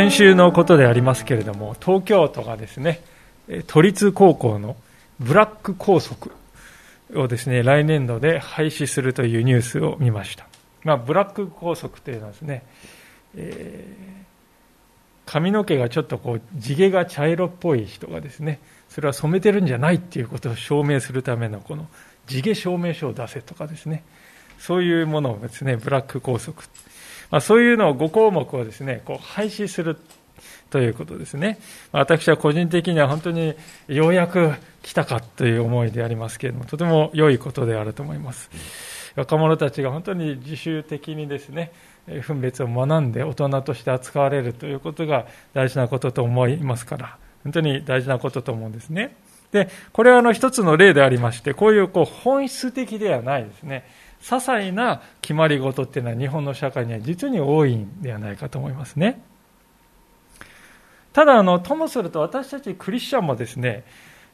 先週のことでありますけれども、東京都がですね、都立高校のブラック校則をですね、来年度で廃止するというニュースを見ました。まあ、ブラック校則というのはですね、えー、髪の毛がちょっとこう地毛が茶色っぽい人がですねそれは染めてるんじゃないっていうことを証明するためのこの地毛証明書を出せとかですねそういうものをですねブラック校則まあ、そういうのを5項目をですね、こう廃止するということですね。私は個人的には本当にようやく来たかという思いでありますけれども、とても良いことであると思います。若者たちが本当に自主的にですね、分別を学んで大人として扱われるということが大事なことと思いますから、本当に大事なことと思うんですね。で、これはあの一つの例でありまして、こういうこう本質的ではないですね。些細な決まり事っていうのは日本の社会には実に多いんではないかと思いますね。ただあの、ともすると私たちクリスチャンもですね、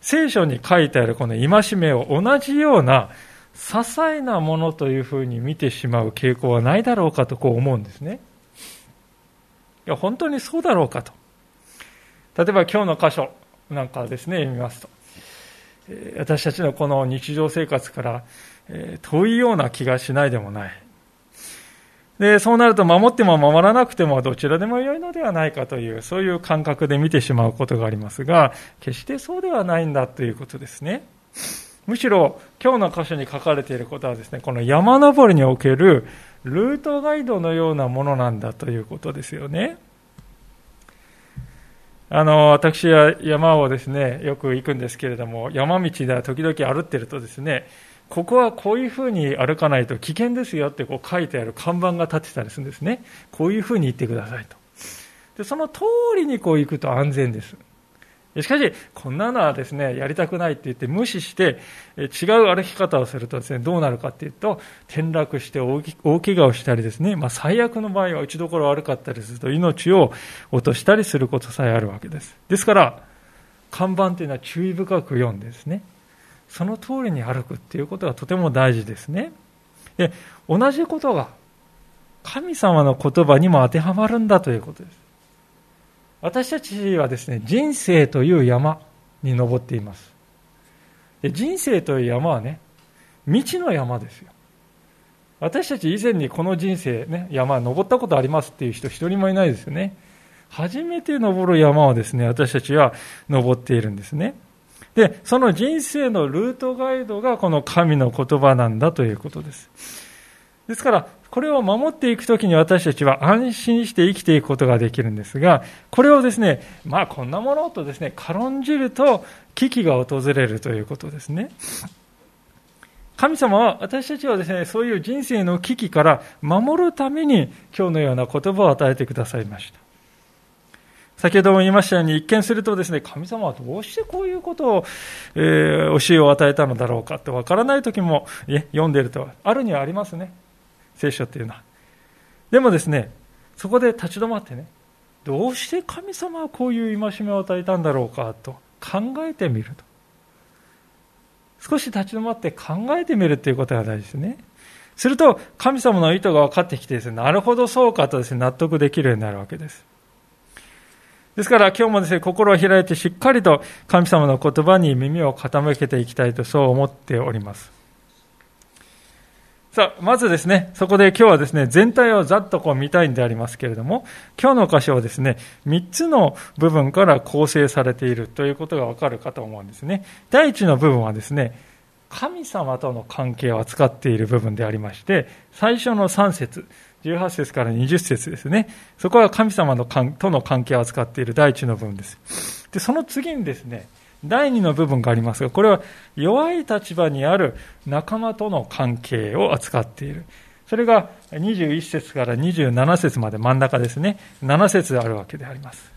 聖書に書いてあるこの戒めを同じような些細なものというふうに見てしまう傾向はないだろうかとこう思うんですね。いや、本当にそうだろうかと。例えば今日の箇所なんかですね、読みますと。私たちのこの日常生活からえ遠いような気がしないでもない。で、そうなると守っても守らなくてもどちらでも良いのではないかという、そういう感覚で見てしまうことがありますが、決してそうではないんだということですね。むしろ今日の箇所に書かれていることはですね、この山登りにおけるルートガイドのようなものなんだということですよね。あの、私は山をですね、よく行くんですけれども、山道では時々歩ってるとですね、ここはこういうふうに歩かないと危険ですよってこう書いてある看板が立ってたりするんですね。こういうふうに言ってくださいと。で、その通りにこう行くと安全です。しかし、こんなのはですね、やりたくないって言って無視して、違う歩き方をするとですね、どうなるかっていうと、転落して大怪我をしたりですね、まあ、最悪の場合は打ちどころ悪かったりすると命を落としたりすることさえあるわけです。ですから、看板というのは注意深く読んでですね、その通りに歩くっていうことがとても大事ですね。で、同じことが神様の言葉にも当てはまるんだということです。私たちはですね、人生という山に登っています。で人生という山はね、未知の山ですよ。私たち以前にこの人生、ね、山登ったことありますっていう人一人もいないですよね。初めて登る山をですね、私たちは登っているんですね。で、その人生のルートガイドがこの神の言葉なんだということです。ですから、これを守っていくときに私たちは安心して生きていくことができるんですが、これをですね、まあこんなものとですね、軽んじると危機が訪れるということですね。神様は私たちはですね、そういう人生の危機から守るために今日のような言葉を与えてくださいました。先ほども言いましたように、一見するとですね、神様はどうしてこういうことを、えー、教えを与えたのだろうかってわからない時も、え読んでいると、あるにはありますね。聖書っていうのは。でもですね、そこで立ち止まってね、どうして神様はこういう戒めを与えたんだろうかと考えてみると。少し立ち止まって考えてみるということが大事ですね。すると、神様の意図が分かってきてですね、なるほどそうかとですね、納得できるようになるわけです。ですから今日もですね、心を開いてしっかりと神様の言葉に耳を傾けていきたいとそう思っております。さあ、まずですね、そこで今日はですね、全体をざっとこう見たいんでありますけれども、今日の箇所はですね、3つの部分から構成されているということがわかるかと思うんですね。第一の部分はですね、神様との関係を扱っている部分でありまして、最初の3節18節から20節ですね。そこは神様のとの関係を扱っている第一の部分です。で、その次にですね、第二の部分がありますが、これは弱い立場にある仲間との関係を扱っている。それが21節から27節まで真ん中ですね。7節あるわけであります。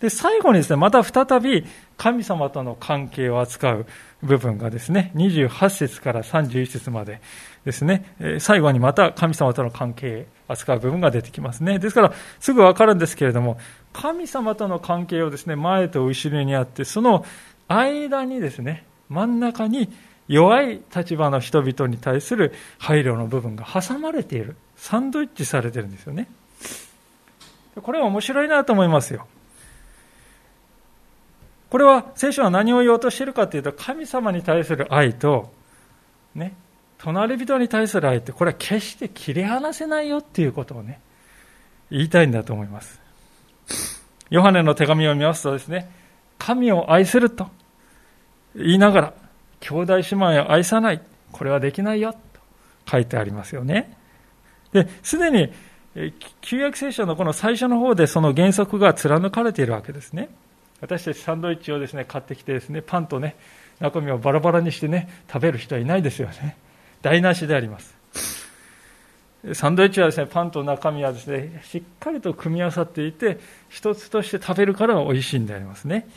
で、最後にですね、また再び神様との関係を扱う部分がですね、28節から31節までですね、最後にまた神様との関係扱う部分が出てきますね。ですから、すぐわかるんですけれども、神様との関係をですね、前と後ろにあって、その間にですね、真ん中に弱い立場の人々に対する配慮の部分が挟まれている。サンドイッチされてるんですよね。これは面白いなと思いますよ。これは聖書は何を言おうとしているかというと、神様に対する愛と、ね、隣人に対する愛って、これは決して切り離せないよっていうことをね、言いたいんだと思います。ヨハネの手紙を見ますとですね、神を愛すると言いながら、兄弟姉妹を愛さない、これはできないよと書いてありますよね。で、すでに旧約聖書のこの最初の方でその原則が貫かれているわけですね。私たちサンドイッチをですね買ってきてですねパンとね中身をバラバラにしてね食べる人はいないですよね。台無しであります。サンドイッチはですねパンと中身はですねしっかりと組み合わさっていて一つとして食べるから美味しいんでありますね。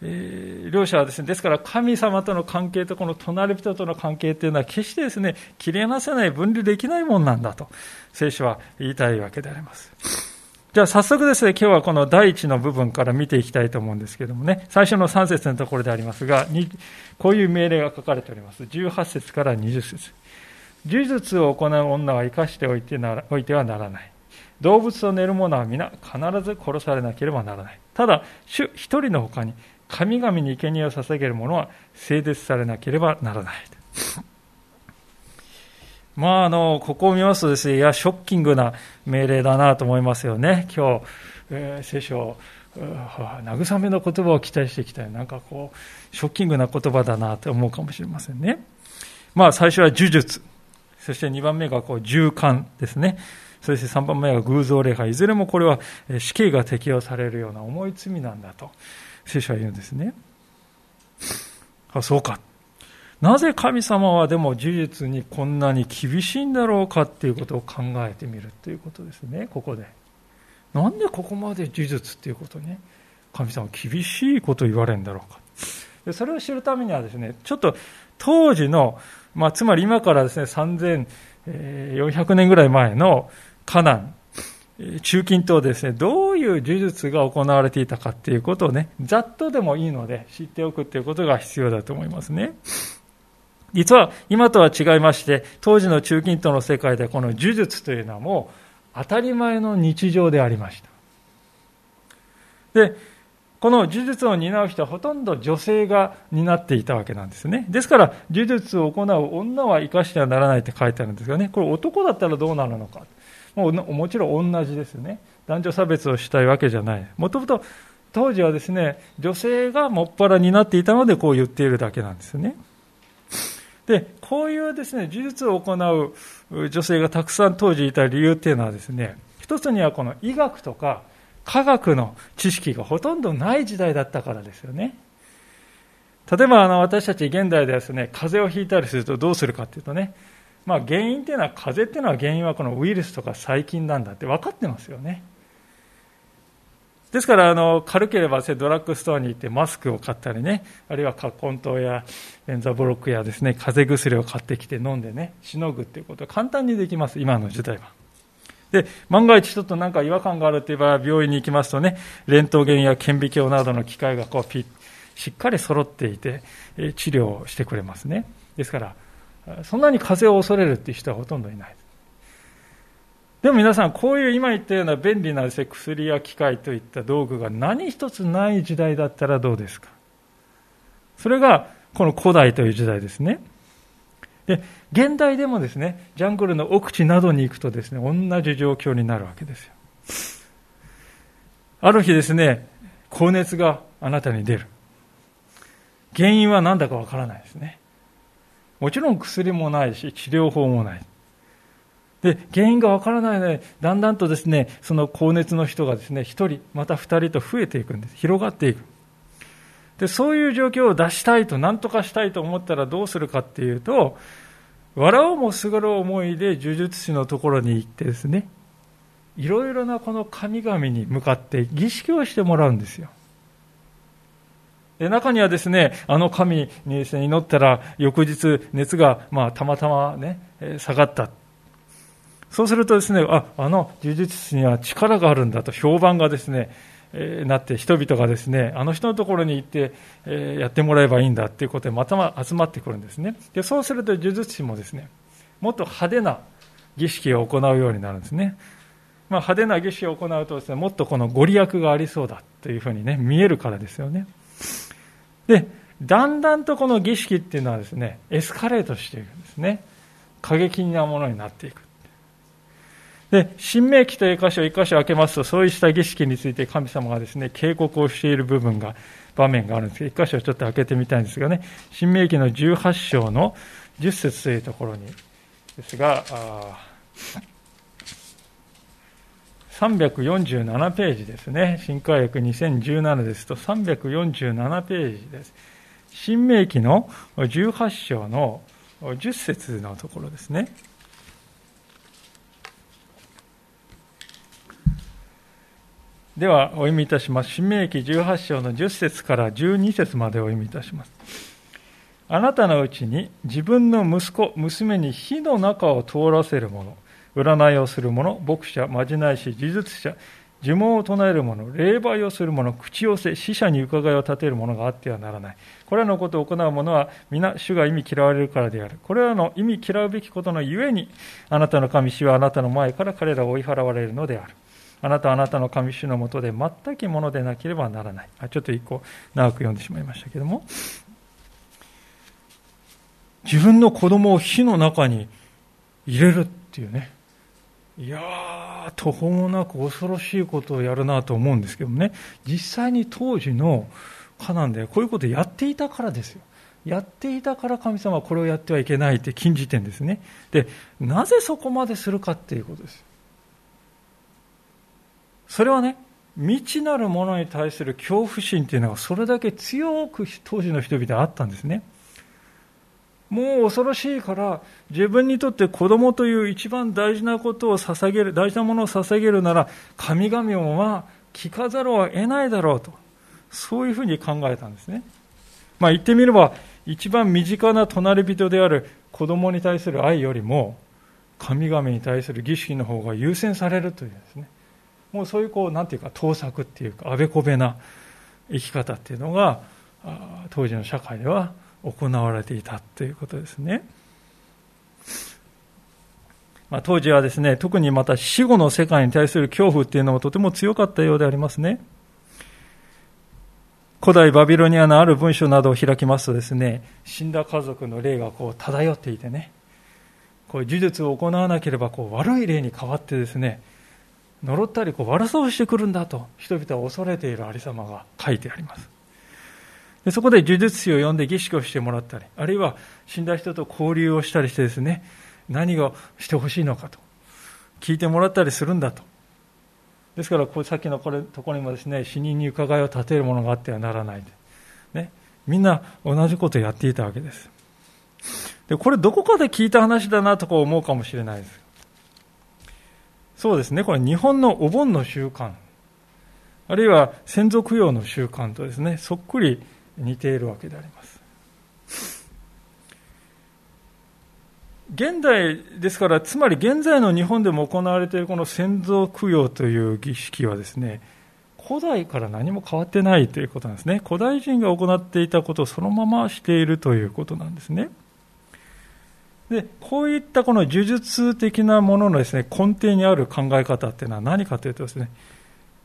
えー、両者はですね、ですから神様との関係とこの隣人との関係というのは決してですね、切り離せない、分離できないものなんだと、聖書は言いたいわけであります。じゃあ早速ですね、今日はこの第一の部分から見ていきたいと思うんですけどもね、最初の3節のところでありますが、こういう命令が書かれております。18節から20節呪術を行う女は生かしておいてなおいてはならない。動物と寝る者は皆必ず殺されなければならない。ただ、主一人の他に神々に生贄を捧げる者は聖絶されなければならない。まあ、あの、ここを見ますとですね、いや、ショッキングな命令だなと思いますよね。今日、えー、聖書、慰めの言葉を期待していきたい。なんかこう、ショッキングな言葉だなと思うかもしれませんね。まあ、最初は呪術。そして2番目がこう、従姦ですね。そして3番目が偶像礼拝。いずれもこれは死刑が適用されるような重い罪なんだと。聖書は言うんですね。あ、そうか。なぜ神様はでも事実にこんなに厳しいんだろうかっていうことを考えてみるということですね、ここで。なんでここまで事実っていうことね、神様厳しいことを言われるんだろうか。それを知るためにはですね、ちょっと当時の、まあ、つまり今からですね、3400年ぐらい前のカナン中近東ですね、どういう呪術が行われていたかっていうことをね、ざっとでもいいので知っておくっていうことが必要だと思いますね。実は今とは違いまして、当時の中近東の世界でこの呪術というのはもう当たり前の日常でありました。で、この呪術を担う人はほとんど女性が担っていたわけなんですね。ですから、呪術を行う女は生かしてはならないって書いてあるんですがね、これ男だったらどうなるのか。もうもちろん同じですね。男女差別をしたいわけじゃない。もともと当時はですね、女性がもっぱらになっていたのでこう言っているだけなんですね。で、こういうですね、呪術を行う女性がたくさん当時いた理由っていうのはですね、一つにはこの医学とか科学の知識がほとんどない時代だったからですよね。例えばあの私たち現代ではですね、風邪をひいたりするとどうするかっていうとね、まあ、原因っていうのは風邪っていうのは原因はこのウイルスとか細菌なんだって分かってますよねですからあの軽ければドラッグストアに行ってマスクを買ったりねあるいは葛根湯やベンザブロックやですね風邪薬を買ってきて飲んでねしのぐっていうことは簡単にできます今の時代はで万が一ちょっとなんか違和感があるといえば病院に行きますとねレントゲンや顕微鏡などの機械がこうピッしっかり揃っていて治療してくれますねですからそんなに風邪を恐れるっていう人はほとんどいない。でも皆さん、こういう今言ったような便利な薬や機械といった道具が何一つない時代だったらどうですか？それがこの古代という時代ですね。で、現代でもですね、ジャングルの奥地などに行くとですね、同じ状況になるわけですよ。ある日ですね、高熱があなたに出る。原因は何だかわからないですね。もちろん薬もないし、治療法もない。で、原因がわからないので、だんだんとですね、その高熱の人がですね、一人、また二人と増えていくんです。広がっていく。で、そういう状況を出したいと、何とかしたいと思ったらどうするかっていうと、笑おうもすがる思いで呪術師のところに行ってですね、いろいろなこの神々に向かって儀式をしてもらうんですよ。で中にはですね、あの神にですね、祈ったら、翌日熱が、まあ、たまたまね、下がった。そうするとですね、あ、あの呪術師には力があるんだと評判がですね、えー、なって人々がですね、あの人のところに行って、えー、やってもらえばいいんだっていうことでまたま集まってくるんですね。で、そうすると呪術師もですね、もっと派手な儀式を行うようになるんですね。まあ、派手な儀式を行うとですね、もっとこのご利益がありそうだというふうにね、見えるからですよね。で、だんだんとこの儀式っていうのはですね、エスカレートしていくんですね。過激なものになっていく。で、新明記という箇所を一箇所開けますと、そうした儀式について神様がですね、警告をしている部分が、場面があるんですけど、一箇所ちょっと開けてみたいんですがね、新明記の18章の10節というところに、ですが、347ページですね。新科学2017ですと347ページです。新明記の18章の10節のところですね。では、お読みいたします。新明記18章の10節から12節までお読みいたします。あなたのうちに自分の息子、娘に火の中を通らせる者、占いをする者、牧者、まじない師、呪術者、呪文を唱える者、霊媒をする者、口寄せ、死者に伺いを立てる者があってはならない。これらのことを行う者は皆主が意味嫌われるからである。これらの意味嫌うべきことのゆえに、あなたの神主はあなたの前から彼らを追い払われるのである。あなたはあなたの神主のもとで全くものでなければならない。あちょっと一個長く読んでしまいましたけども。自分の子供を火の中に入れるっていうね。いやー、途方もなく恐ろしいことをやるなと思うんですけどもね、実際に当時のカナンでこういうことをやっていたからですよ。やっていたから神様はこれをやってはいけないって禁じてんですね。で、なぜそこまでするかっていうことです。それはね、未知なるものに対する恐怖心っていうのがそれだけ強く当時の人々はあったんですね。もう恐ろしいから自分にとって子供という一番大事なことを捧げる大事なものを捧げるなら神々もまあ聞かざるを得ないだろうとそういうふうに考えたんですねまあ言ってみれば一番身近な隣人である子供に対する愛よりも神々に対する儀式の方が優先されるというですねもうそういうこうなんていうか盗作っていうかあべこべな生き方っていうのが当時の社会では行われていたということですね。まあ、当時はですね、特にまた死後の世界に対する恐怖っていうのもとても強かったようでありますね。古代バビロニアのある文書などを開きますとですね、死んだ家族の霊がこう漂っていてね、こう呪術を行わなければこう悪い霊に変わってですね、呪ったりこう悪さをしてくるんだと人々は恐れているありさまが書いてあります。でそこで呪術師を呼んで儀式をしてもらったり、あるいは死んだ人と交流をしたりしてですね、何をしてほしいのかと聞いてもらったりするんだと。ですから、こうさっきのこれところにもですね、死人に伺いを立てるものがあってはならない。ね、みんな同じことをやっていたわけです。で、これどこかで聞いた話だなとか思うかもしれないです。そうですね、これ日本のお盆の習慣、あるいは先祖供養の習慣とですね、そっくり似ているわけであります。現代ですから、つまり現在の日本でも行われているこの先祖供養という儀式はですね、古代から何も変わってないということなんですね。古代人が行っていたことをそのまましているということなんですね。で、こういったこの呪術的なもののですね、根底にある考え方っていうのは何かというとですね、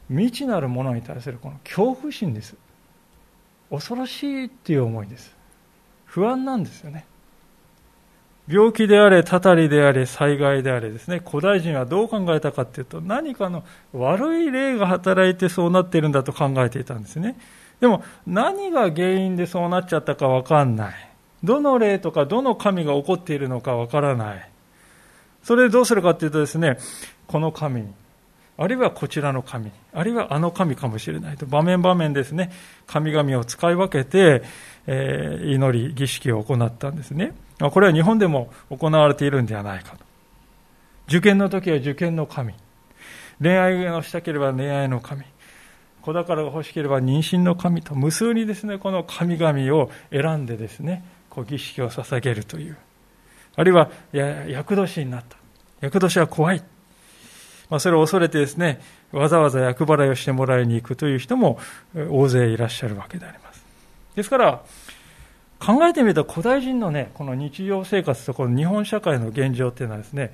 未知なるものに対するこの恐怖心です。恐ろしいっていう思いです。不安なんですよね。病気であれ、たたりであれ、災害であれですね、古代人はどう考えたかっていうと、何かの悪い霊が働いてそうなっているんだと考えていたんですね。でも、何が原因でそうなっちゃったかわかんない。どの霊とかどの神が起こっているのかわからない。それでどうするかっていうとですね、この神にあるいはこちらの神、あるいはあの神かもしれないと、場面場面ですね、神々を使い分けて、えー、祈り、儀式を行ったんですね。これは日本でも行われているんではないかと。受験の時は受験の神。恋愛をしたければ恋愛の神。子宝が欲しければ妊娠の神と無数にですねこの神々を選んでですねこう儀式を捧げるという。あるいは厄年になった。厄年は怖い、まあ、それを恐れてですねわざわざ厄払いをしてもらいに行くという人も大勢いらっしゃるわけであります。ですから考えてみると古代人のねこの日常生活とこの日本社会の現状っていうのはですね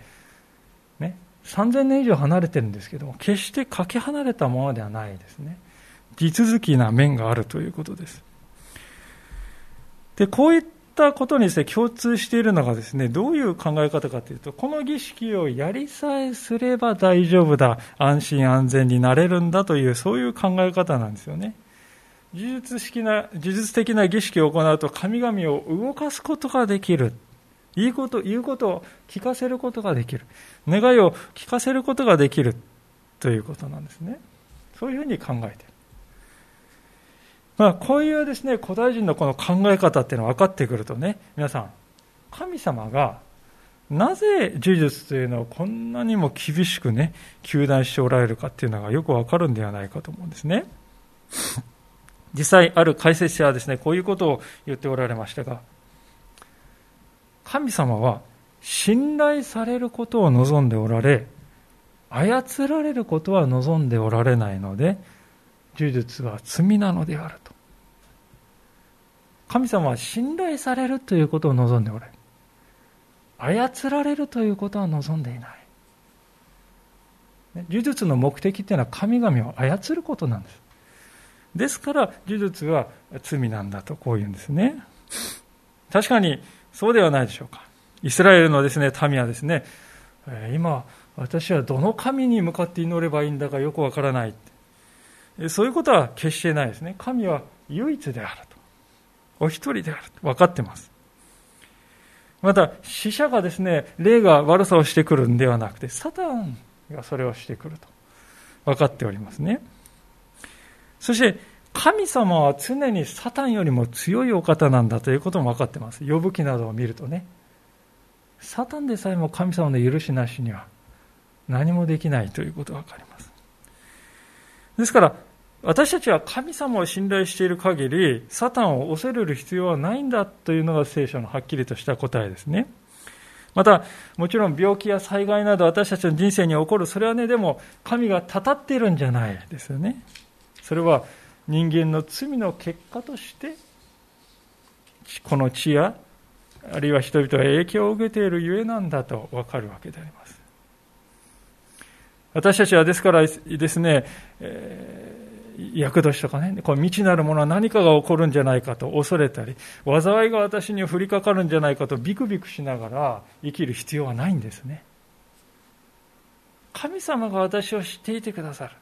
ね3000年以上離れてるんですけども決してかけ離れたものではないですね。地続きな面があるということです。でこういっったことにですね共通しているのがですねどういう考え方かというとこの儀式をやりさえすれば大丈夫だ安心安全になれるんだというそういう考え方なんですよね。技術式な呪術的な儀式を行うと神々を動かすことができる。言うこと言うことを聞かせることができる。願いを聞かせることができるということなんですね。そういうふうに考えている、まあ、こういうですね古代人のこの考え方っていうのが分かってくるとね皆さん神様がなぜ呪術というのをこんなにも厳しくね糾弾しておられるかっていうのがよくわかるんではないかと思うんですね 実際ある解説者はですねこういうことを言っておられましたが神様は信頼されることを望んでおられ、操られることは望んでおられないので、呪術は罪なのであると。神様は信頼されるということを望んでおれる。操られるということは望んでいない。呪術の目的っていうのは神々を操ることなんです。ですから呪術は罪なんだとこう言うんですね。確かにそうではないでしょうか。イスラエルのですね、民はですね、今、私はどの神に向かって祈ればいいんだかよくわからない。そういうことは決してないですね。神は唯一であると。お一人であると。分かってます。また、死者がですね、霊が悪さをしてくるんではなくて、サタンがそれをしてくると。分かっておりますね。そして、神様は常にサタンよりも強いお方なんだということも分かってます。呼ぶ記などを見るとね。サタンでさえも神様の許しなしには何もできないということが分かります。ですから、私たちは神様を信頼している限り、サタンを恐れる必要はないんだというのが聖書のはっきりとした答えですね。また、もちろん病気や災害など私たちの人生に起こる、それはね、でも神がたたっているんじゃないですよね。それは人間の罪の結果としてこの地やあるいは人々が影響を受けているゆえなんだと分かるわけであります私たちはですからですね、えー、厄年とかねこう未知なるものは何かが起こるんじゃないかと恐れたり災いが私に降りかかるんじゃないかとビクビクしながら生きる必要はないんですね神様が私を知っていてくださる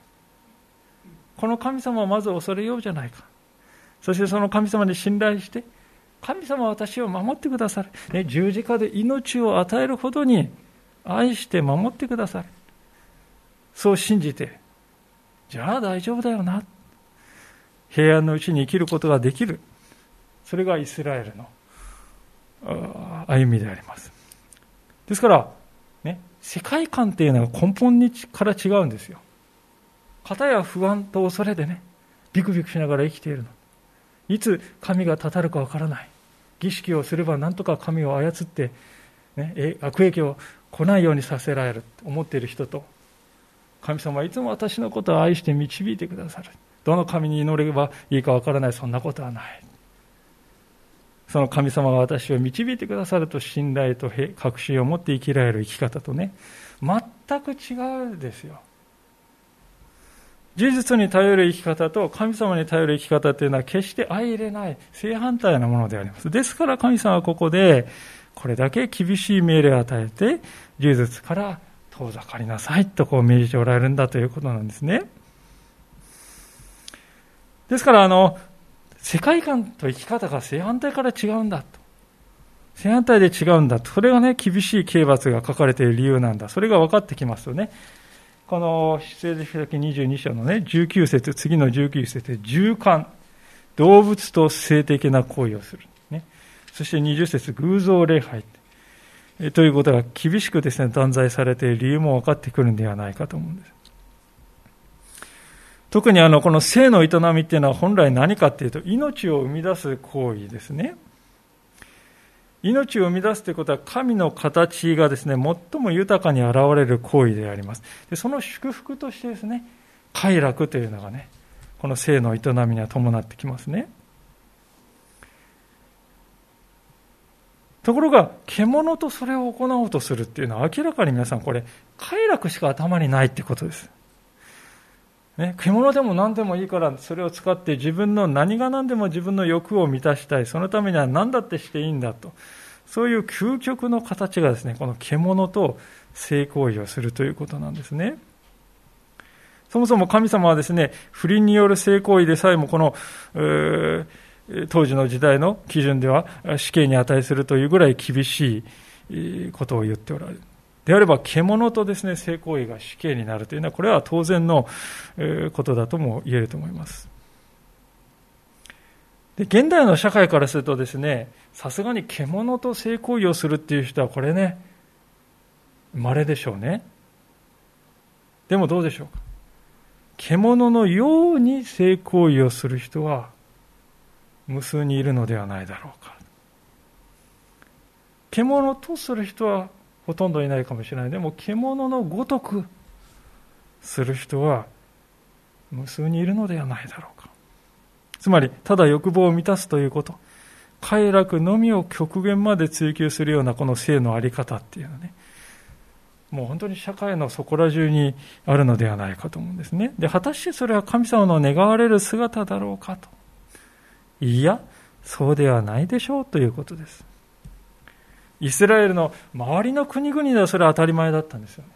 この神様をまず恐れようじゃないか。そしてその神様に信頼して、神様は私を守ってくださる。ね、十字架で命を与えるほどに愛して守ってくださる。そう信じて、じゃあ大丈夫だよな。平安のうちに生きることができる。それがイスラエルの歩みであります。ですから、ね、世界観っていうのは根本にから違うんですよ。片や不安と恐れでね、ビクビクしながら生きているの。いつ神がたたるかわからない。儀式をすればなんとか神を操って、ね、悪影響を来ないようにさせられると思っている人と、神様はいつも私のことを愛して導いてくださる。どの神に祈ればいいかわからない、そんなことはない。その神様が私を導いてくださると信頼と確信を持って生きられる生き方とね、全く違うですよ。事実に頼る生き方と神様に頼る生き方というのは決して相入れない正反対なものであります。ですから神様はここでこれだけ厳しい命令を与えて事実から遠ざかりなさいとこう命じておられるんだということなんですね。ですからあの世界観と生き方が正反対から違うんだと。正反対で違うんだと。それがね、厳しい刑罰が書かれている理由なんだ。それが分かってきますよね。この出エジプト22章のね、19節、次の19節で、従姦、動物と性的な行為をする。ね、そして20節、偶像礼拝。ということが厳しくですね、断罪されている理由も分かってくるんではないかと思うんです。特にあのこの性の営みっていうのは本来何かっていうと命を生み出す行為ですね。命を生み出すということは神の形がですね最も豊かに現れる行為でありますでその祝福としてですね快楽というのがねこの性の営みには伴ってきますねところが獣とそれを行おうとするっていうのは明らかに皆さんこれ快楽しか頭にないってことです。ね、獣でも何でもいいからそれを使って自分の何が何でも自分の欲を満たしたい。そのためには何だってしていいんだと。そういう究極の形がですねこの獣と性行為をするということなんですね。そもそも神様はですね不倫による性行為でさえもこの、当時の時代の基準では死刑に値するというぐらい厳しいことを言っておられる。であれば獣とですね性行為が死刑になるというのはこれは当然のことだとも言えると思います。で現代の社会からするとですねさすがに獣と性行為をするっていう人はこれね稀でしょうね。でもどうでしょうか。獣のように性行為をする人は無数にいるのではないだろうか。獣とする人はほとんどいないかもしれない。でも獣のごとくする人は無数にいるのではないだろうか。つまりただ欲望を満たすということ。快楽のみを極限まで追求するようなこの性の在り方っていうのはね。もう本当に社会のそこら中にあるのではないかと思うんですね。で果たしてそれは神様の願われる姿だろうかと。いやそうではないでしょうということです。イスラエルの周りの国々ではそれは当たり前だったんですよね。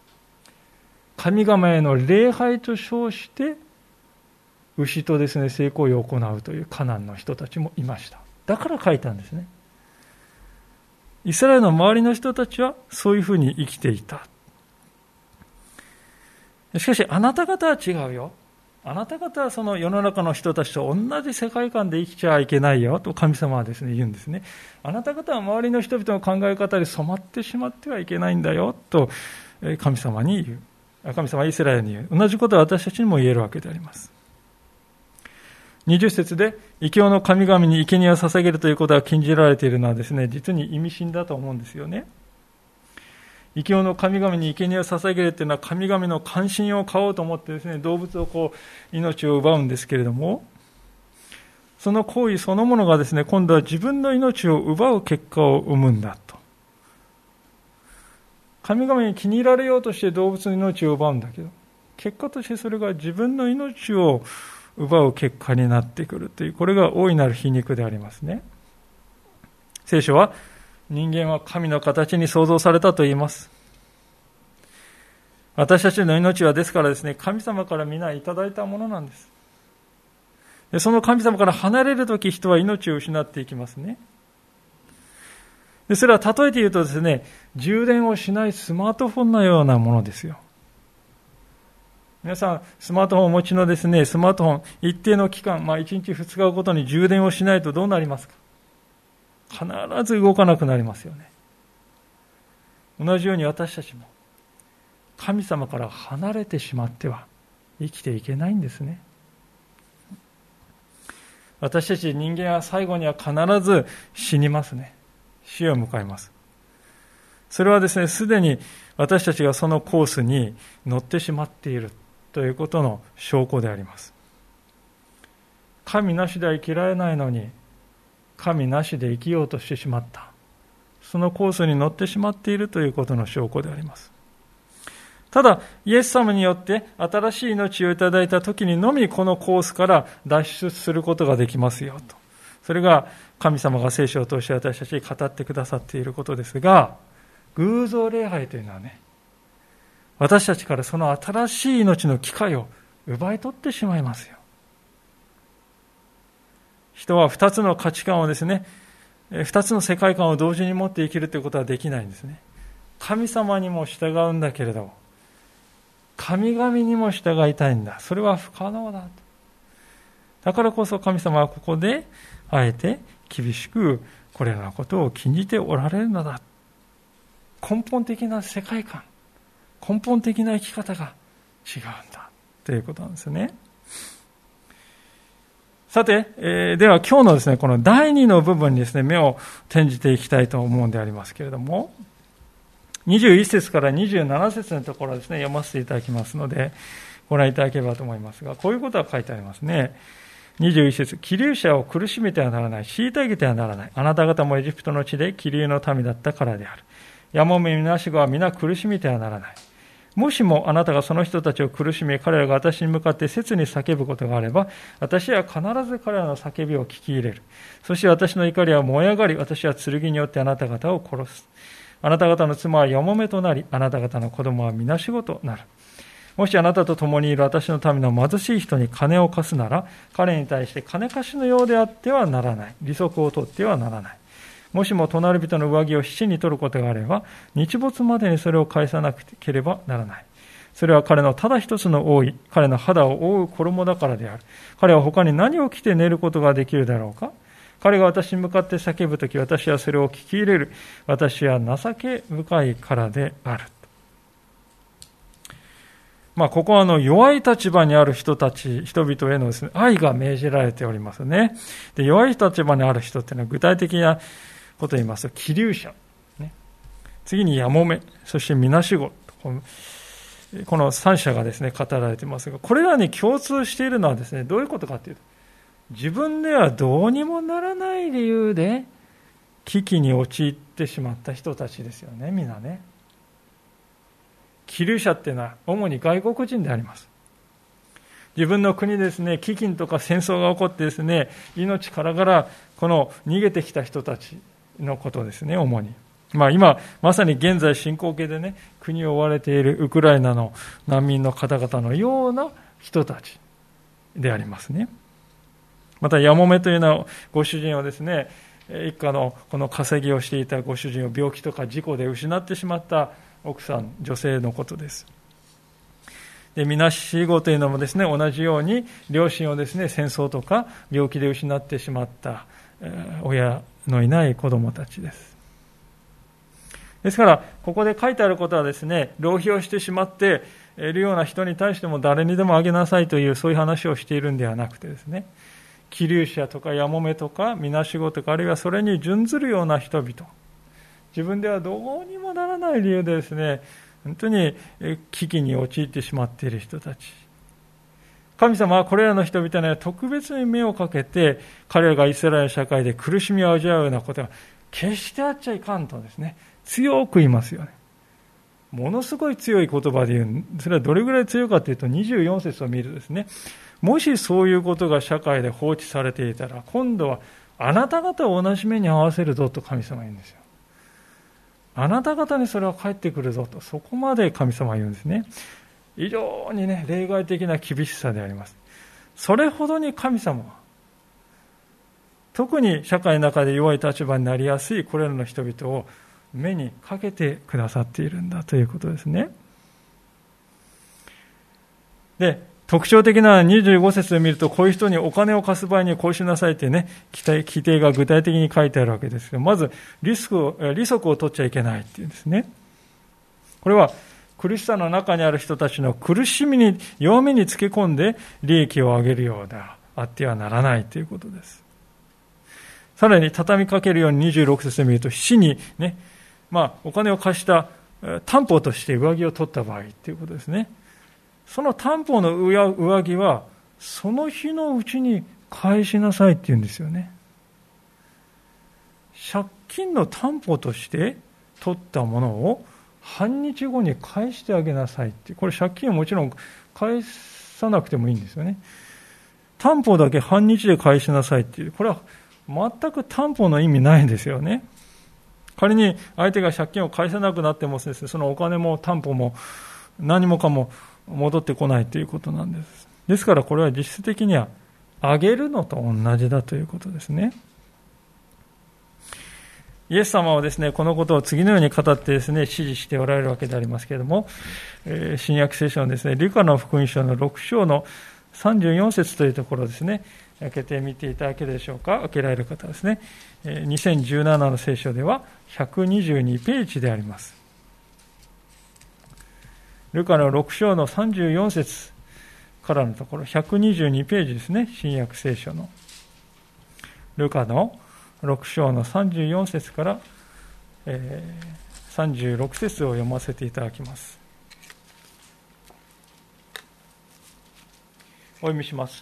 神様への礼拝と称して牛とですね性行為を行うというカナンの人たちもいました。だから書いたんですね。イスラエルの周りの人たちはそういうふうに生きていた。しかしあなた方は違うよ。あなた方はその世の中の人たちと同じ世界観で生きちゃいけないよと神様はですね言うんですね。あなた方は周りの人々の考え方で染まってしまってはいけないんだよと神様に言う。神様はイスラエルに言う。同じことは私たちにも言えるわけであります。20節で異教の神々に生贄を捧げるということが禁じられているのはですね、実に意味深だと思うんですよね。異教の神々に生贄を捧げるというのは神々の関心を買おうと思ってですね動物をこう命を奪うんですけれどもその行為そのものがですね今度は自分の命を奪う結果を生むんだと。神々に気に入られようとして動物の命を奪うんだけど結果としてそれが自分の命を奪う結果になってくるというこれが大いなる皮肉でありますね。聖書は人間は神の形に創造されたと言います。私たちの命はですからですね、神様から皆いただいたものなんです。でその神様から離れるとき人は命を失っていきますね。でそれは例えて言うとですね、充電をしないスマートフォンのようなものですよ。皆さん、スマートフォンをお持ちのですね、スマートフォン、一定の期間、まあ1日2日ごとに充電をしないとどうなりますか？必ず動かなくなりますよね。同じように私たちも神様から離れてしまっては生きていけないんですね。私たち人間は最後には必ず死にますね。死を迎えます。それはですねすでに私たちがそのコースに乗ってしまっているということの証拠であります。神なしでは生きられないのに神なしで生きようとしてしまった。そのコースに乗ってしまっているということの証拠であります。ただイエス様によって新しい命をいただいた時にのみこのコースから脱出することができますよと。それが神様が聖書を通して私たちに語ってくださっていることですが偶像礼拝というのはね私たちからその新しい命の機会を奪い取ってしまいますよ。人は2つの価値観をですね、2つの世界観を同時に持って生きるということはできないんですね。神様にも従うんだけれど、神々にも従いたいんだ。それは不可能だ。だからこそ神様はここで、あえて厳しくこれらのことを禁じておられるのだ。根本的な世界観、根本的な生き方が違うんだ。ということなんですよね。さて、えー、では今日のですね、この第2の部分にですね、目を転じていきたいと思うんでありますけれども、21節から27節のところですね、読ませていただきますので、ご覧いただければと思いますが、こういうことが書いてありますね。21節気流者を苦しめてはならない、虐げてはならない。あなた方もエジプトの地で気流の民だったからである。やもめみなしごは皆苦しめてはならない。もしもあなたがその人たちを苦しめ、彼らが私に向かって切に叫ぶことがあれば、私は必ず彼らの叫びを聞き入れる。そして私の怒りは燃え上がり、私は剣によってあなた方を殺す。あなた方の妻はやもめとなり、あなた方の子供は皆仕事となる。もしあなたと共にいる私の民の貧しい人に金を貸すなら、彼に対して金貸しのようであってはならない。利息を取ってはならない。もしも隣人の上着を七に取ることがあれば、日没までにそれを返さなければならない。それは彼のただ一つの多い、彼の肌を覆う衣だからである。彼は他に何を着て寝ることができるだろうか彼が私に向かって叫ぶとき、私はそれを聞き入れる。私は情け深いからである。まあ、ここはあの弱い立場にある人たち、人々へのです、ね、愛が命じられておりますね。で弱い立場にある人っていうのは具体的なことを言いますと、気流者。ね、次にやもめ、そしてみなしご。この3者がですね、語られていますが、これらに共通しているのはですね、どういうことかというと、自分ではどうにもならない理由で、危機に陥ってしまった人たちですよね、皆ね。気流者っていうのは主に外国人であります。自分の国ですね、飢饉とか戦争が起こってですね、命からがらこの逃げてきた人たちのことですね、主に。まあ今、まさに現在進行形でね、国を追われているウクライナの難民の方々のような人たちでありますね。また、やもめというのは、ご主人をですね、一家のこの稼ぎをしていたご主人を病気とか事故で失ってしまった奥さん、女性のことです。で、みなしごというのもですね、同じように、両親をですね、戦争とか病気で失ってしまった、親のいない子供たちです。ですから、ここで書いてあることはですね、浪費をしてしまっているような人に対しても誰にでもあげなさいという、そういう話をしているんではなくてですね、気流者とかやもめとか、みなしごとか、あるいはそれに準ずるような人々、自分ではどうにもならない理由でですね、本当に危機に陥ってしまっている人たち。神様はこれらの人々には特別に目をかけて、彼らがイスラエル社会で苦しみを味わうようなことが決してあっちゃいかんとですね、強く言いますよね。ものすごい強い言葉で言う。それはどれぐらい強いかというと、24節を見るとですね、もしそういうことが社会で放置されていたら、今度はあなた方を同じ目に合わせるぞと神様は言うんですよ。あなた方にそれは返ってくるぞと、そこまで神様は言うんですね。非常にね、例外的な厳しさであります。それほどに神様は、特に社会の中で弱い立場になりやすいこれらの人々を目にかけてくださっているんだということですね。で、特徴的な25節で見ると、こういう人にお金を貸す場合にこうしなさいってね、規定が具体的に書いてあるわけですけど、まずリスクを、利息を取っちゃいけないっていうんですね。これは、苦しさの中にある人たちの苦しみに、弱みにつけ込んで利益を上げるようであってはならないということです。さらに畳みかけるように26節で見ると、死にね、まあ、お金を貸した担保として上着を取った場合ということですね。その担保の上着は、その日のうちに返しなさいって言うんですよね。借金の担保として取ったものを半日後に返してあげなさいって、これ借金はもちろん返さなくてもいいんですよね。担保だけ半日で返しなさいっていう、これは全く担保の意味ないんですよね。仮に相手が借金を返せなくなってもですね、そのお金も担保も何もかも戻ってこないということなんです。ですからこれは実質的にはあげるのと同じだということですね。イエス様はですね、このことを次のように語ってですね、指示しておられるわけでありますけれども、えー、新約聖書のですね、理科の福音書の6章の34節というところですね、開けてみていただけるでしょうか。開けられる方ですねえ。2017の聖書では122ページであります。ルカの6章の34節からのところ、122ページですね、新約聖書の。ルカの6章の34節から、えー、36節を読ませていただきます。お読みします。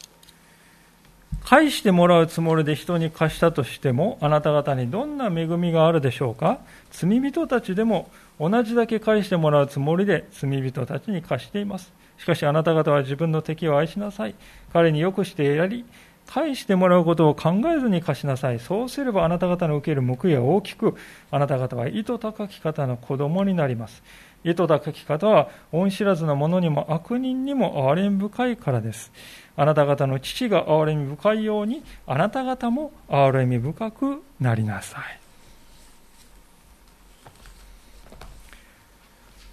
返してもらうつもりで人に貸したとしても、あなた方にどんな恵みがあるでしょうか？罪人たちでも同じだけ返してもらうつもりで罪人たちに貸しています。しかしあなた方は自分の敵を愛しなさい。彼によくしてやり、返してもらうことを考えずに貸しなさい。そうすればあなた方の受ける報いは大きく、あなた方は意図高き方の子供になります。意図高き方は恩知らずの者にも悪人にも憐れみ深いからです。あなた方の父が憐れみ深いように、あなた方も憐れみ深くなりなさい。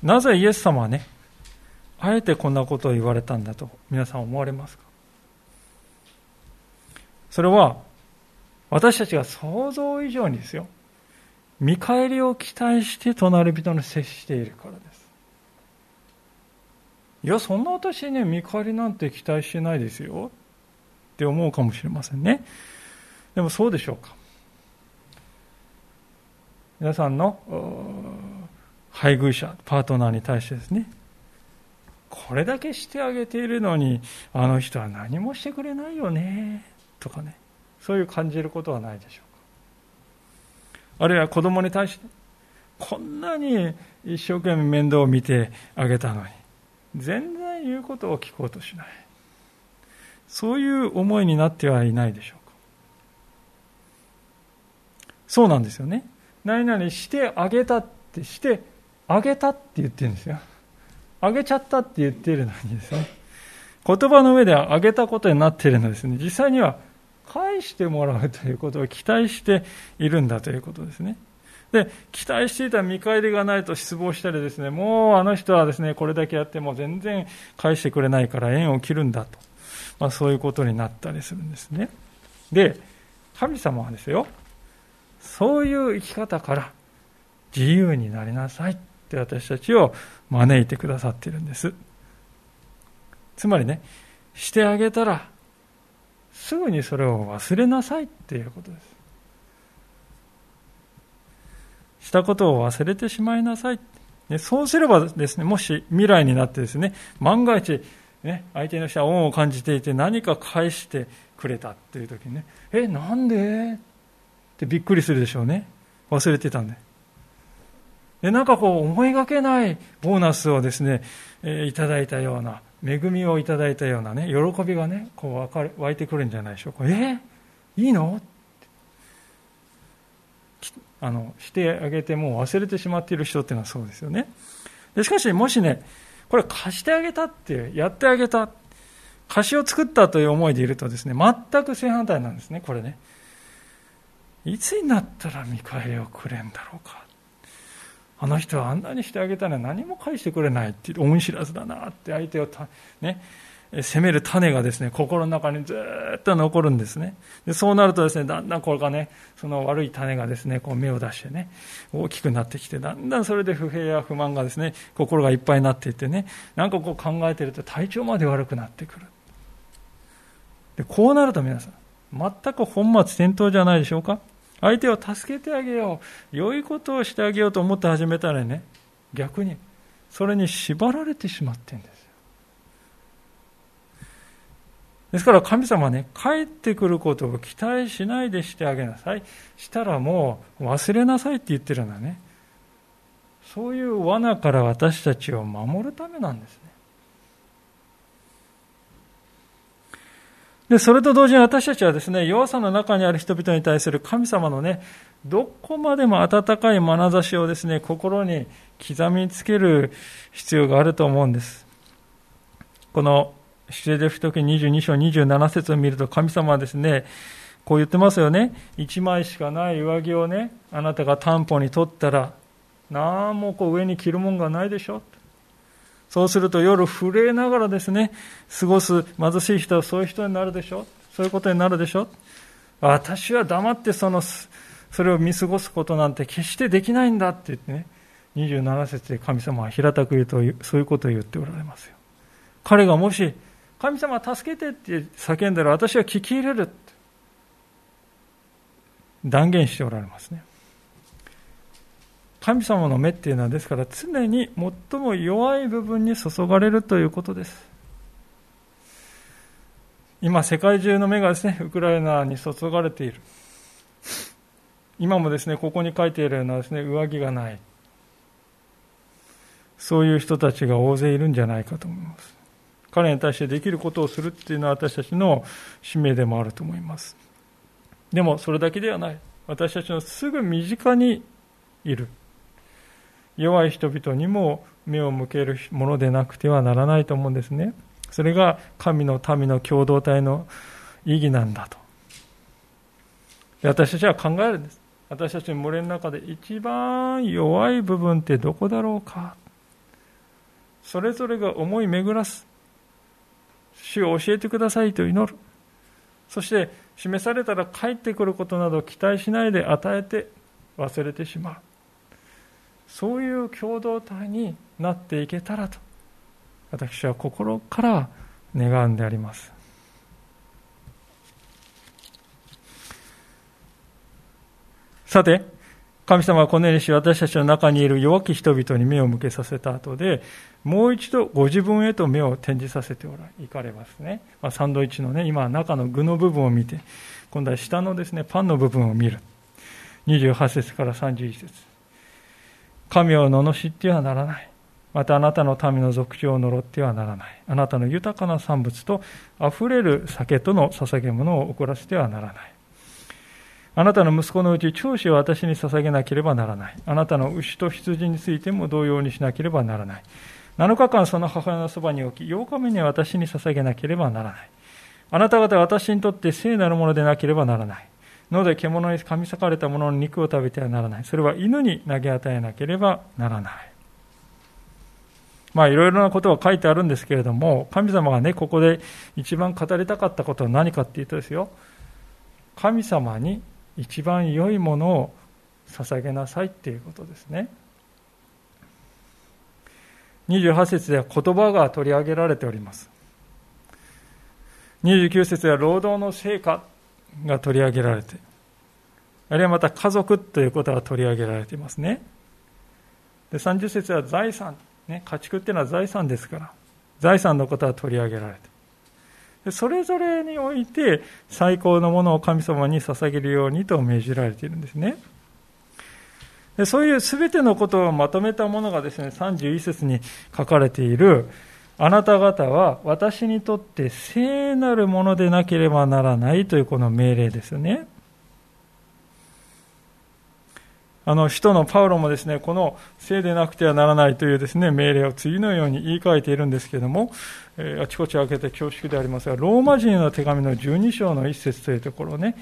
なぜイエス様はね、あえてこんなことを言われたんだと皆さん思われますか？それは私たちが想像以上にですよ、見返りを期待して隣人に接しているからです。いや、そんな私ね、見返りなんて期待してないですよって思うかもしれませんね。でもそうでしょうか。皆さんの配偶者、パートナーに対してですね、これだけしてあげているのに、あの人は何もしてくれないよね、とかね、そういう感じることはないでしょうか。あるいは子供に対して、こんなに一生懸命面倒を見てあげたのに、全然言うことを聞こうとしない。そういう思いになってはいないでしょうか。そうなんですよね。何々してあげたってしてあげたって言ってるんですよ。あげちゃったって言ってるのにですね。言葉の上ではあげたことになっているのですね。実際には返してもらうということを期待しているんだということですね。で、期待していた見返りがないと失望したりですね、もうあの人はですね、これだけやっても全然返してくれないから縁を切るんだと。まあそういうことになったりするんですね。で、神様はですよ、そういう生き方から自由になりなさいって私たちを招いてくださっているんです。つまりね、してあげたら、すぐにそれを忘れなさいっていうことです。したことを忘れてしまいなさい。ね、そうすればですね、もし未来になってですね、万が一、ね、相手の人は恩を感じていて何か返してくれたっていう時にね、え、なんで？ってびっくりするでしょうね。忘れてたんで。でなんかこう思いがけないボーナスをですね、えー、いただいたような、恵みをいただいたようなね、喜びがね、こう湧いてくるんじゃないでしょうか。えー、いいの？あのしてあげてもう忘れてしまっている人っていうのはそうですよね。でしかし、もしね、これ貸してあげたって、やってあげた、貸しを作ったという思いでいるとですね、全く正反対なんですね、これね。いつになったら見返りをくれんだろうか。あの人はあんなにしてあげたのに何も返してくれないって恩知らずだなって相手をね、責める種がですね、心の中にずっと残るんですね。でそうなるとですね、だんだんこれがね、その悪い種がですね、こう芽を出してね、大きくなってきて、だんだんそれで不平や不満がですね、心がいっぱいになっていってね、なんかこう考えてると体調まで悪くなってくる。でこうなると皆さん、全く本末転倒じゃないでしょうか相手を助けてあげよう。良いことをしてあげようと思って始めたらね、逆に、それに縛られてしまってるんですよ。ですから神様ね、帰ってくることを期待しないでしてあげなさい。したらもう忘れなさいって言ってるのはね、そういう罠から私たちを守るためなんです。で、それと同時に私たちはですね、弱さの中にある人々に対する神様のね、どこまでも温かい眼差しをですね、心に刻みつける必要があると思うんです。この、出エゼフ時22章27節を見ると神様はですね、こう言ってますよね。一枚しかない上着をね、あなたが担保に取ったら、なんもこう上に着るもんがないでしょ。そうすると夜震えながらですね、過ごす貧しい人はそういう人になるでしょ？そういうことになるでしょ？私は黙ってその、それを見過ごすことなんて決してできないんだって言ってね、27節で神様は平たく言うと、そういうことを言っておられますよ。彼がもし、神様助けてって叫んだら私は聞き入れる断言しておられますね。神様の目っていうのはですから常に最も弱い部分に注がれるということです。今世界中の目がですねウクライナに注がれている。今もですねここに書いているようなですね上着がない。そういう人たちが大勢いるんじゃないかと思います。彼に対してできることをするっていうのは私たちの使命でもあると思います。でもそれだけではない。私たちのすぐ身近にいる。弱い人々にも目を向けるものでなくてはならないと思うんですね。それが神の民の共同体の意義なんだと。私たちは考えるんです。私たちの群れの中で一番弱い部分ってどこだろうか。それぞれが思い巡らす。主を教えてくださいと祈る。そして示されたら帰ってくることなど期待しないで与えて忘れてしまう。そういう共同体になっていけたらと私は心から願うんであります。さて神様はこのようにし私たちの中にいる弱き人々に目を向けさせた後でもう一度ご自分へと目を展示させておらいかれますね、まあ、サンドイッチのね今中の具の部分を見て今度は下のですねパンの部分を見る。28節から31節。神を罵ってはならないまたあなたの民の族長を呪ってはならないあなたの豊かな産物とあふれる酒との捧げ物を怒らせてはならないあなたの息子のうち長子を私に捧げなければならない。あなたの牛と羊についても同様にしなければならない。7日間その母親のそばに置き、8日目に私に捧げなければならない。あなた方は私にとって聖なるものでなければならない。ので獣に噛み裂かれたものの肉を食べてはならない。それは犬に投げ与えなければならない。まあいろいろなことが書いてあるんですけれども、神様がね、ここで一番語りたかったことは何かっていうとですよ、神様に一番良いものを捧げなさいっていうことですね28節では言葉が取り上げられております29節では労働の成果が取り上げられてあるいはまた家族ということが取り上げられていますねで30節は財産、ね、家畜っていうのは財産ですから財産のことが取り上げられてでそれぞれにおいて最高のものを神様に捧げるようにと命じられているんですね。でそういうすべてのことをまとめたものがですね、31節に書かれている、あなた方は私にとって聖なるものでなければならないというこの命令ですよね。あの、使徒のパウロもですね、この聖でなくてはならないというですね、命令を次のように言い換えているんですけれども、えー、あちこち開けて恐縮でありますが、ローマ人への手紙の12章の一節というところをね、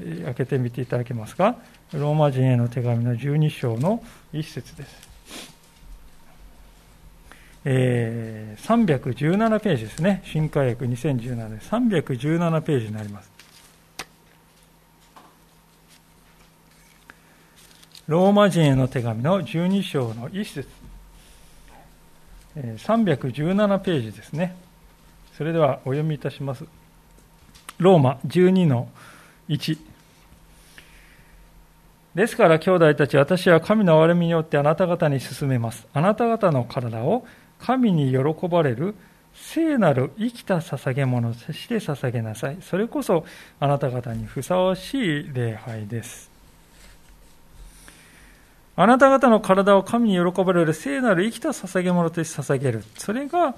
え、開けてみていただけますか。ローマ人への手紙の12章の一節です。えー、317ページですね。新海訳2017年。317ページになります。ローマ人への手紙の12章の一節。317ページですね。それではお読みいたします。ローマ12の1ですから兄弟たち私は神の憐れみによってあなた方に進めます。あなた方の体を神に喜ばれる聖なる生きた捧げ物として捧げなさいそれこそあなた方にふさわしい礼拝ですあなた方の体を神に喜ばれる聖なる生きた捧げ物として捧げる。それが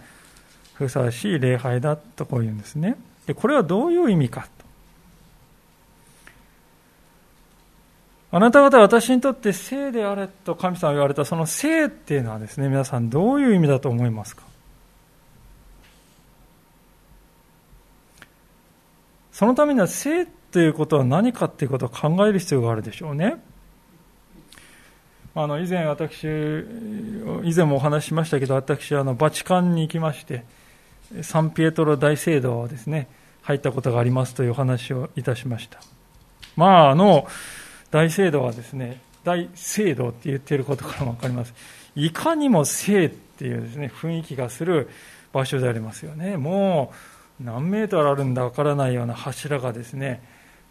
ふさわしい礼拝だとこう言うんですね。で、これはどういう意味かあなた方は私にとって聖であれと神様が言われたその聖っていうのはですね、皆さんどういう意味だと思いますか？そのためには聖ということは何かっていうことを考える必要があるでしょうね。あの以前私以前もお話ししましたけど私あのバチカンに行きましてサンピエトロ大聖堂ですね入ったことがありますというお話をいたしましたまああの大聖堂はですね大聖堂って言っていることからも分かります。いかにも聖っていうですね雰囲気がする場所でありますよね。もう何メートルあるんだわからないような柱がですね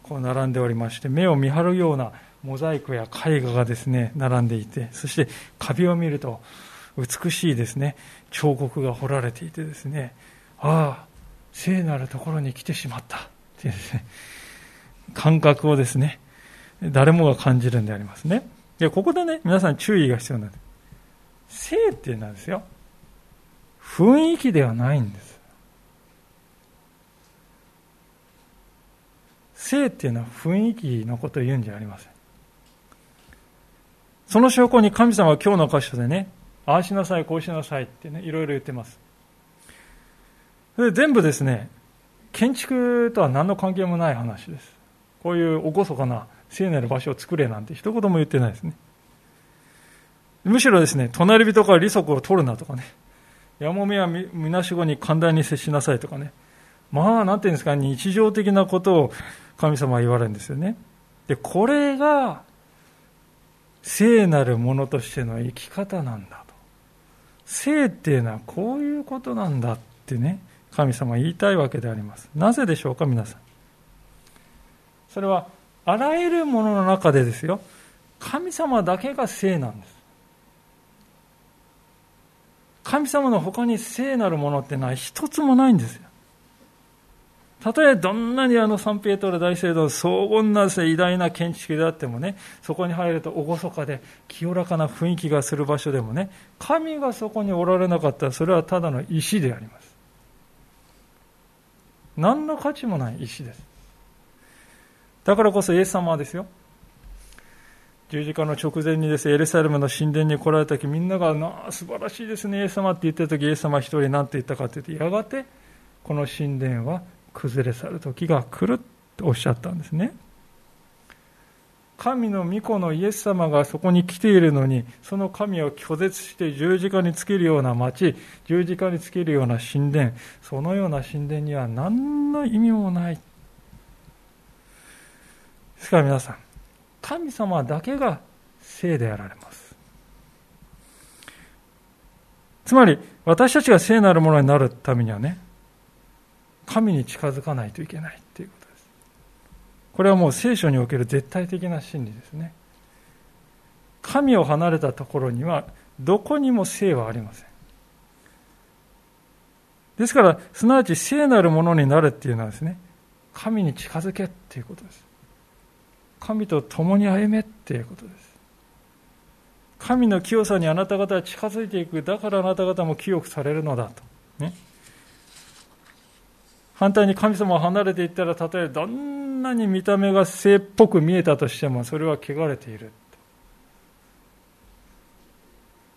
こう並んでおりまして目を見張るようなモザイクや絵画がですね並んでいてそして壁を見ると美しいですね彫刻が彫られていてですねああ聖なるところに来てしまったっていうですね感覚をですね誰もが感じるんでありますねでここでね皆さん注意が必要なんです聖っていうのはですよ雰囲気ではないんです性っていうのは雰囲気のことを言うんじゃありません。その証拠に神様は今日の箇所でね、ああしなさい、こうしなさいってね、いろいろ言ってます。それ全部ですね、建築とは何の関係もない話です。こういう厳かな聖なる場所を作れなんて一言も言ってないですね。むしろですね、隣人から利息を取るなとかね、やもめやみなしごに寛大に接しなさいとかね、まあ、なんていうんですか、日常的なことを神様は言われるんですよね。で、これが、聖なるものとしての生き方なんだと。聖っていうのはこういうことなんだってね、神様は言いたいわけであります。なぜでしょうか、皆さん。それは、あらゆるものの中でですよ、神様だけが聖なんです。神様の他に聖なるものってのは一つもないんですよ。たとえどんなにあのサンピエトロ大聖堂荘厳な偉大な建築であってもね、そこに入ると厳かで清らかな雰囲気がする場所でもね、神がそこにおられなかったらそれはただの石であります。何の価値もない石です。だからこそイエス様はですよ、十字架の直前にですね、エルサレムの神殿に来られた時、みんなが、な、素晴らしいですね、イエス様って言ってる時、イエス様一人何て言ったかって言って、やがて、この神殿は崩れ去る時が来るとおっしゃったんですね。神の御子のイエス様がそこに来ているのに、その神を拒絶して十字架につけるような町、十字架につけるような神殿、そのような神殿には何の意味もない。ですから皆さん、神様だけが聖であられます。つまり、私たちが聖なるものになるためにはね、神に近づかないといけないということです。これはもう聖書における絶対的な真理ですね。神を離れたところにはどこにも聖はありません。ですから、すなわち聖なるものになるっていうのはですね、神に近づけっていうことです。神と共に歩めっていうことです。神の清さにあなた方は近づいていく。だからあなた方も清くされるのだと。ね。反対に神様を離れていったら、たとえどんなに見た目が聖っぽく見えたとしても、それは汚れている。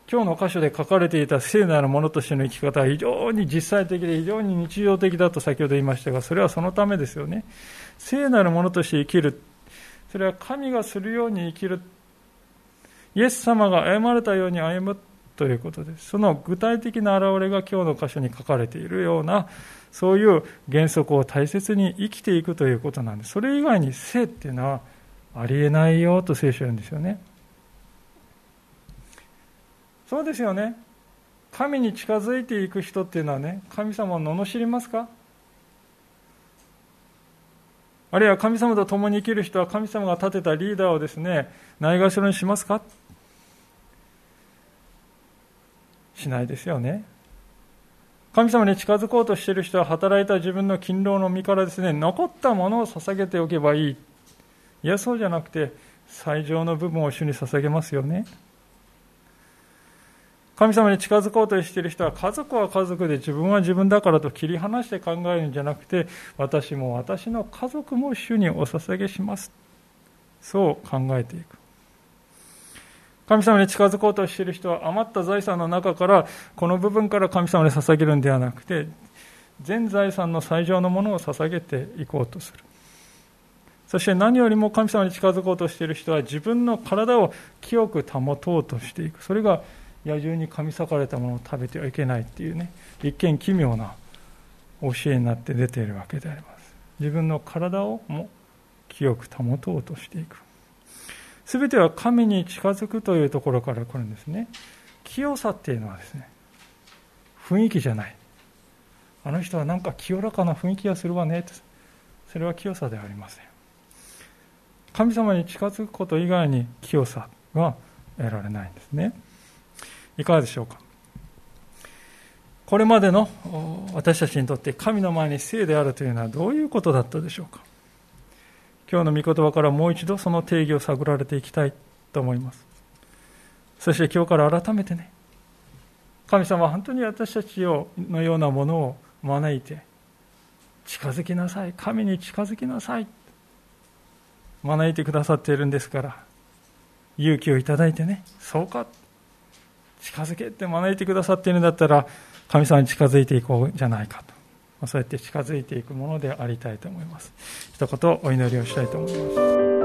今日の箇所で書かれていた聖なるものとしての生き方は非常に実際的で非常に日常的だと先ほど言いましたが、それはそのためですよね。聖なるものとして生きる。それは神がするように生きる。イエス様が歩まれたように歩むということです。その具体的な現れが今日の箇所に書かれているようなそういう原則を大切に生きていくということなんです。それ以外に性っていうのはありえないよと聖書は言うんですよね。そうですよね。神に近づいていく人っていうのはね、神様を罵りますか？あるいは神様と共に生きる人は神様が立てたリーダーをですね、ないがしろにしますか？しないですよね。神様に近づこうとしている人は働いた自分の勤労の身からですね、残ったものを捧げておけばいい。いや、そうじゃなくて、最上の部分を主に捧げますよね。神様に近づこうとしている人は家族は家族で自分は自分だからと切り離して考えるんじゃなくて私も私の家族も主にお捧げします。そう考えていく。神様に近づこうとしている人は余った財産の中からこの部分から神様に捧げるんではなくて全財産の最上のものを捧げていこうとする。そして何よりも神様に近づこうとしている人は自分の体を清く保とうとしていく。それが野獣に噛み裂かれたものを食べてはいけないっていうね一見奇妙な教えになって出ているわけであります。自分の体をも清く保とうとしていく。すべては神に近づくというところから来るんですね。清さっていうのはですね、雰囲気じゃない。あの人はなんか清らかな雰囲気がするわね。とそれは清さではありません。神様に近づくこと以外に清さは得られないんですね。いかがでしょうか？これまでの私たちにとって神の前に聖であるというのはどういうことだったでしょうか？今日の御言葉からもう一度その定義を探られていきたいと思います。そして今日から改めてね神様は本当に私たちのようなものを招いて近づきなさい神に近づきなさい招いてくださっているんですから勇気をいただいてねそうか。近づけって招いてくださっているんだったら神様に近づいていこうじゃないかと。そうやって近づいていくものでありたいと思います。一言お祈りをしたいと思います。